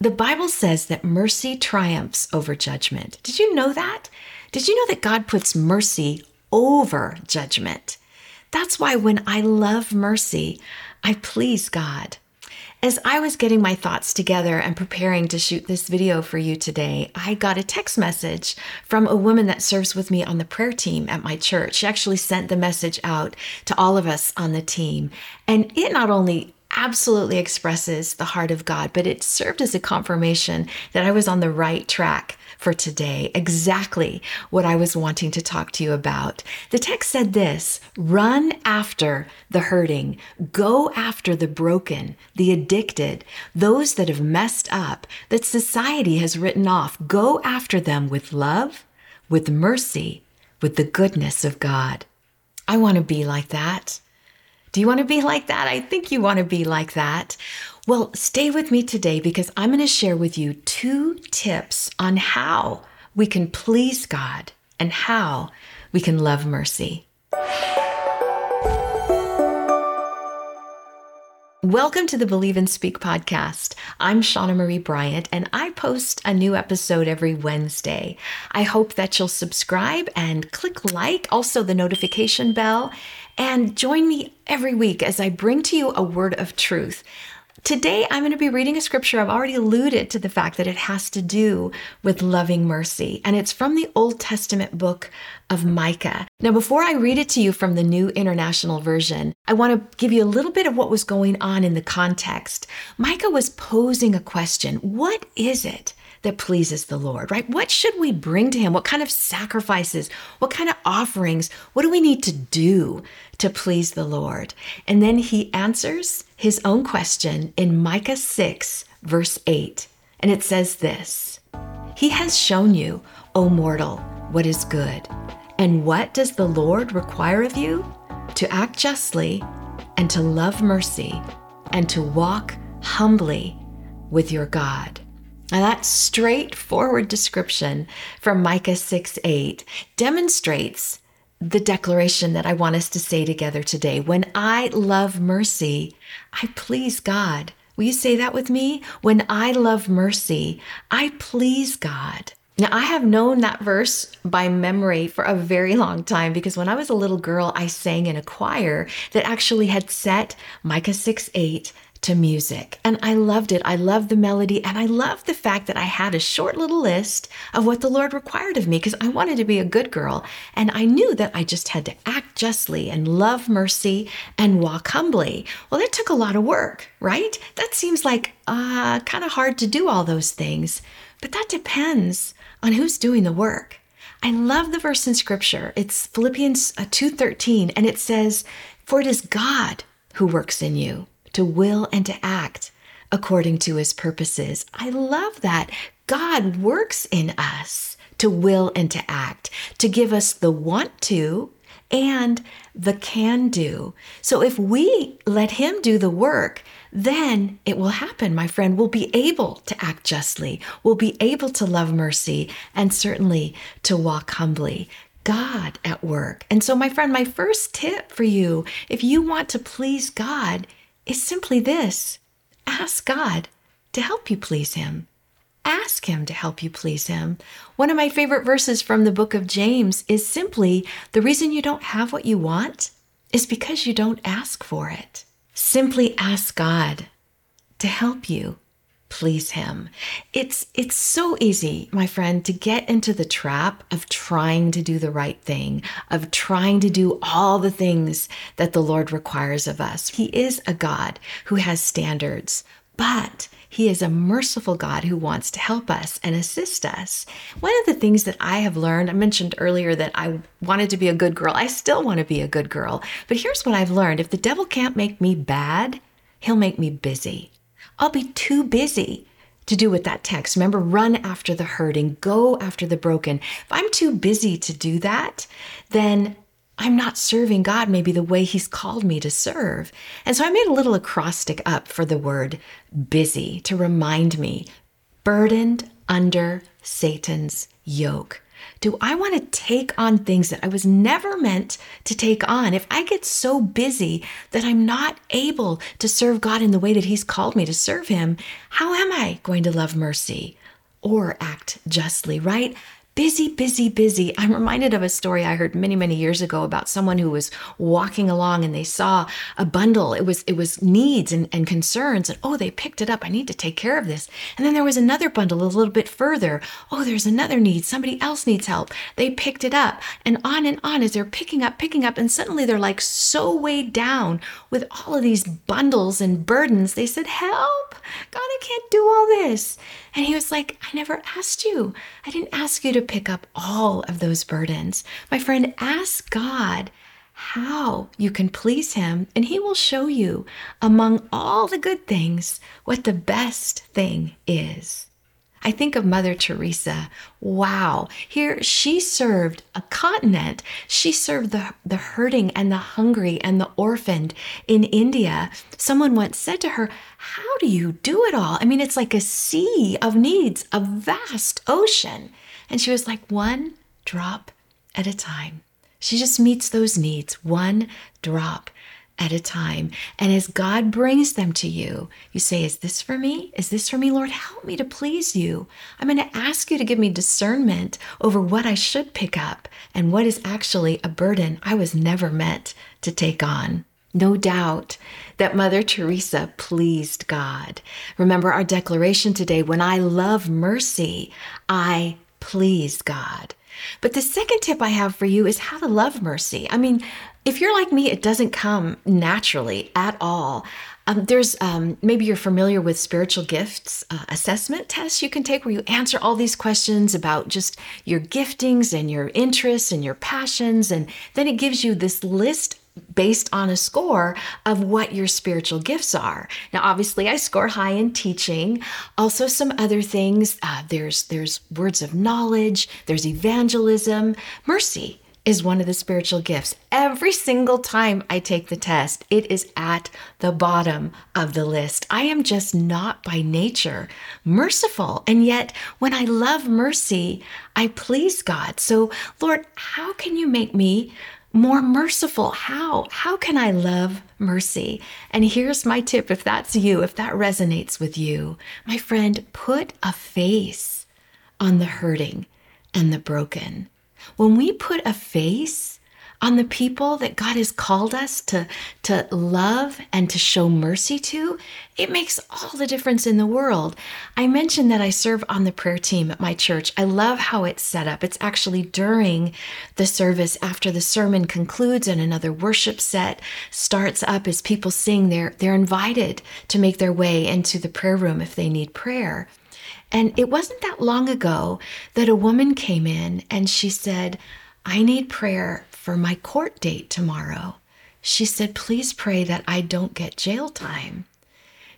The Bible says that mercy triumphs over judgment. Did you know that? Did you know that God puts mercy over judgment? That's why when I love mercy, I please God. As I was getting my thoughts together and preparing to shoot this video for you today, I got a text message from a woman that serves with me on the prayer team at my church. She actually sent the message out to all of us on the team. And it not only absolutely expresses the heart of God, but it served as a confirmation that I was on the right track for today, exactly what I was wanting to talk to you about. The text said this run after the hurting, go after the broken, the addicted, those that have messed up, that society has written off. Go after them with love, with mercy, with the goodness of God. I want to be like that. Do you want to be like that? I think you want to be like that. Well, stay with me today because I'm going to share with you two tips on how we can please God and how we can love mercy. Welcome to the Believe and Speak podcast. I'm Shawna Marie Bryant, and I post a new episode every Wednesday. I hope that you'll subscribe and click like, also the notification bell, and join me every week as I bring to you a word of truth. Today, I'm going to be reading a scripture. I've already alluded to the fact that it has to do with loving mercy, and it's from the Old Testament book of Micah. Now, before I read it to you from the New International Version, I want to give you a little bit of what was going on in the context. Micah was posing a question What is it that pleases the Lord, right? What should we bring to Him? What kind of sacrifices? What kind of offerings? What do we need to do to please the Lord? And then He answers his own question in Micah 6, verse 8. And it says this He has shown you, O mortal, what is good. And what does the Lord require of you? To act justly and to love mercy and to walk humbly with your God. Now, that straightforward description from Micah 6 8 demonstrates the declaration that I want us to say together today. When I love mercy, I please God. Will you say that with me? When I love mercy, I please God. Now, I have known that verse by memory for a very long time because when I was a little girl, I sang in a choir that actually had set Micah 6 8 to music. And I loved it. I loved the melody. And I loved the fact that I had a short little list of what the Lord required of me because I wanted to be a good girl. And I knew that I just had to act justly and love mercy and walk humbly. Well, that took a lot of work, right? That seems like uh, kind of hard to do all those things. But that depends on who's doing the work. I love the verse in scripture. It's Philippians uh, 2:13 and it says, "For it is God who works in you to will and to act according to his purposes. I love that. God works in us to will and to act, to give us the want to and the can do. So if we let him do the work, then it will happen, my friend. We'll be able to act justly. We'll be able to love mercy and certainly to walk humbly. God at work. And so, my friend, my first tip for you, if you want to please God, is simply this ask God to help you please Him. Ask Him to help you please Him. One of my favorite verses from the book of James is simply the reason you don't have what you want is because you don't ask for it. Simply ask God to help you please him. It's it's so easy, my friend, to get into the trap of trying to do the right thing, of trying to do all the things that the Lord requires of us. He is a God who has standards, but he is a merciful God who wants to help us and assist us. One of the things that I have learned, I mentioned earlier that I wanted to be a good girl. I still want to be a good girl. But here's what I've learned if the devil can't make me bad, he'll make me busy. I'll be too busy to do with that text. Remember, run after the hurting, go after the broken. If I'm too busy to do that, then I'm not serving God maybe the way He's called me to serve. And so I made a little acrostic up for the word busy to remind me burdened under Satan's yoke. Do I want to take on things that I was never meant to take on? If I get so busy that I'm not able to serve God in the way that He's called me to serve Him, how am I going to love mercy or act justly, right? Busy, busy, busy. I'm reminded of a story I heard many, many years ago about someone who was walking along and they saw a bundle. It was it was needs and, and concerns, and oh, they picked it up. I need to take care of this. And then there was another bundle a little bit further. Oh, there's another need. Somebody else needs help. They picked it up, and on and on as they're picking up, picking up, and suddenly they're like so weighed down with all of these bundles and burdens. They said, "Help, God, I can't do all this." And he was like, I never asked you. I didn't ask you to pick up all of those burdens. My friend, ask God how you can please Him, and He will show you among all the good things what the best thing is. I think of Mother Teresa. Wow. Here she served a continent. She served the, the hurting and the hungry and the orphaned in India. Someone once said to her, How do you do it all? I mean, it's like a sea of needs, a vast ocean. And she was like, One drop at a time. She just meets those needs, one drop at a time. And as God brings them to you, you say, Is this for me? Is this for me? Lord, help me to please you. I'm going to ask you to give me discernment over what I should pick up and what is actually a burden I was never meant to take on. No doubt that Mother Teresa pleased God. Remember our declaration today when I love mercy, I please God. But the second tip I have for you is how to love mercy. I mean, if you're like me, it doesn't come naturally at all. Um, there's um, maybe you're familiar with spiritual gifts uh, assessment tests you can take where you answer all these questions about just your giftings and your interests and your passions. And then it gives you this list based on a score of what your spiritual gifts are. Now, obviously, I score high in teaching. Also, some other things. Uh, there's there's words of knowledge. There's evangelism, mercy is one of the spiritual gifts. Every single time I take the test, it is at the bottom of the list. I am just not by nature merciful. And yet, when I love mercy, I please God. So, Lord, how can you make me more merciful? How? How can I love mercy? And here's my tip if that's you, if that resonates with you, my friend, put a face on the hurting and the broken. When we put a face on the people that God has called us to, to love and to show mercy to, it makes all the difference in the world. I mentioned that I serve on the prayer team at my church. I love how it's set up. It's actually during the service after the sermon concludes and another worship set starts up as people sing. They're, they're invited to make their way into the prayer room if they need prayer. And it wasn't that long ago that a woman came in and she said, I need prayer for my court date tomorrow. She said, Please pray that I don't get jail time.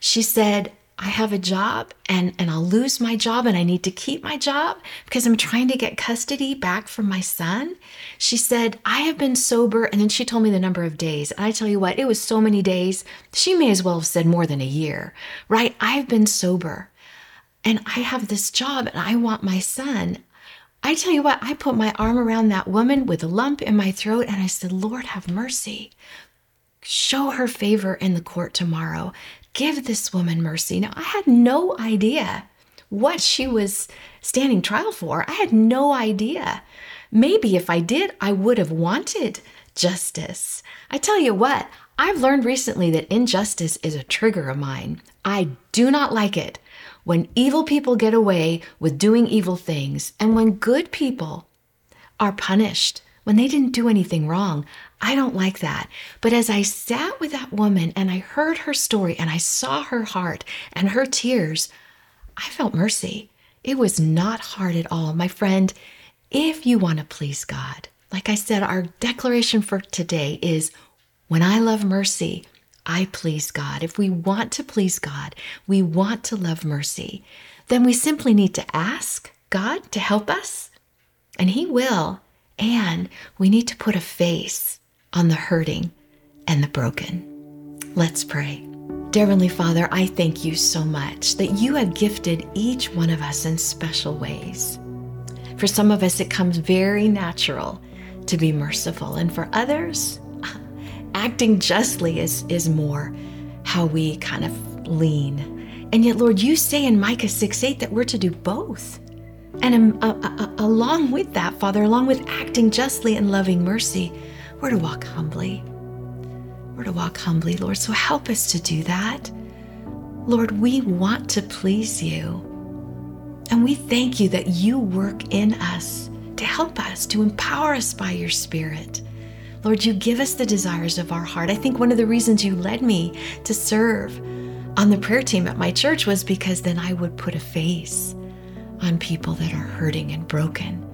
She said, I have a job and, and I'll lose my job and I need to keep my job because I'm trying to get custody back from my son. She said, I have been sober. And then she told me the number of days. And I tell you what, it was so many days. She may as well have said more than a year, right? I've been sober and I have this job and I want my son. I tell you what, I put my arm around that woman with a lump in my throat and I said, Lord, have mercy. Show her favor in the court tomorrow. Give this woman mercy. Now, I had no idea what she was standing trial for. I had no idea. Maybe if I did, I would have wanted justice. I tell you what, I've learned recently that injustice is a trigger of mine. I do not like it when evil people get away with doing evil things and when good people are punished when they didn't do anything wrong. I don't like that. But as I sat with that woman and I heard her story and I saw her heart and her tears, I felt mercy. It was not hard at all. My friend, if you want to please God, like I said, our declaration for today is when I love mercy, I please God. If we want to please God, we want to love mercy, then we simply need to ask God to help us, and He will. And we need to put a face on the hurting and the broken. Let's pray. Dear Heavenly Father, I thank you so much that you have gifted each one of us in special ways. For some of us, it comes very natural to be merciful. And for others, acting justly is, is more how we kind of lean. And yet, Lord, you say in Micah 6 8 that we're to do both. And um, along with that, Father, along with acting justly and loving mercy, we're to walk humbly. We're to walk humbly, Lord. So help us to do that. Lord, we want to please you. And we thank you that you work in us to help us, to empower us by your Spirit. Lord, you give us the desires of our heart. I think one of the reasons you led me to serve on the prayer team at my church was because then I would put a face on people that are hurting and broken.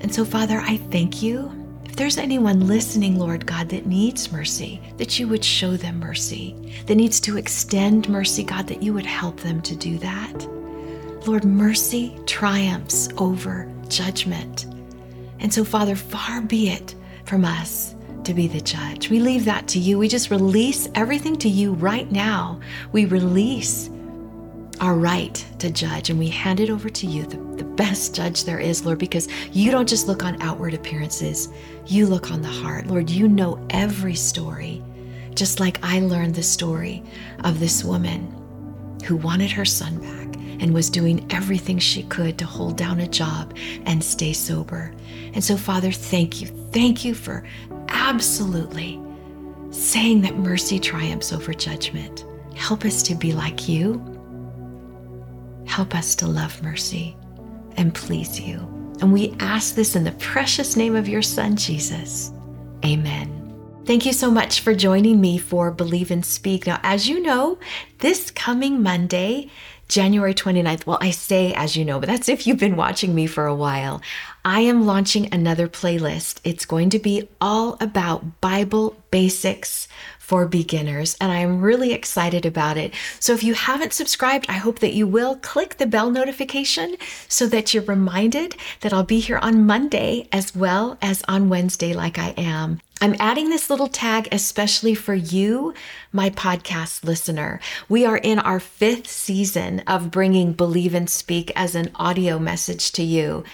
And so, Father, I thank you. If there's anyone listening, Lord God, that needs mercy, that you would show them mercy, that needs to extend mercy, God, that you would help them to do that. Lord, mercy triumphs over judgment. And so, Father, far be it from us to be the judge. We leave that to you. We just release everything to you right now. We release our right to judge and we hand it over to you, the, the best judge there is, Lord, because you don't just look on outward appearances, you look on the heart. Lord, you know every story, just like I learned the story of this woman who wanted her son back and was doing everything she could to hold down a job and stay sober. And so, Father, thank you. Thank you for absolutely saying that mercy triumphs over judgment. Help us to be like you. Help us to love mercy and please you. And we ask this in the precious name of your Son, Jesus. Amen. Thank you so much for joining me for Believe and Speak. Now, as you know, this coming Monday, January 29th. Well, I say as you know, but that's if you've been watching me for a while. I am launching another playlist. It's going to be all about Bible basics for beginners, and I'm really excited about it. So if you haven't subscribed, I hope that you will click the bell notification so that you're reminded that I'll be here on Monday as well as on Wednesday, like I am. I'm adding this little tag especially for you, my podcast listener. We are in our fifth season of bringing Believe and Speak as an audio message to you.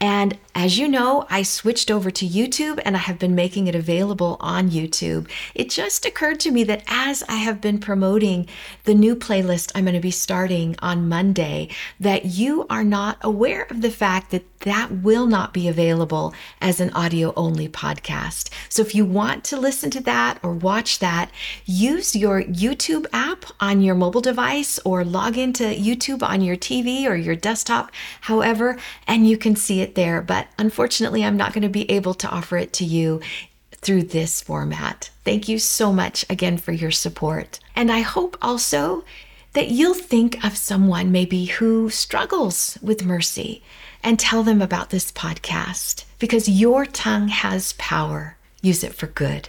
And as you know, I switched over to YouTube and I have been making it available on YouTube. It just occurred to me that as I have been promoting the new playlist I'm going to be starting on Monday, that you are not aware of the fact that that will not be available as an audio only podcast. So if you want to listen to that or watch that, use your YouTube app on your mobile device or log into YouTube on your TV or your desktop, however, and you can see it there. But unfortunately, I'm not going to be able to offer it to you through this format. Thank you so much again for your support. And I hope also that you'll think of someone maybe who struggles with mercy and tell them about this podcast because your tongue has power. Use it for good.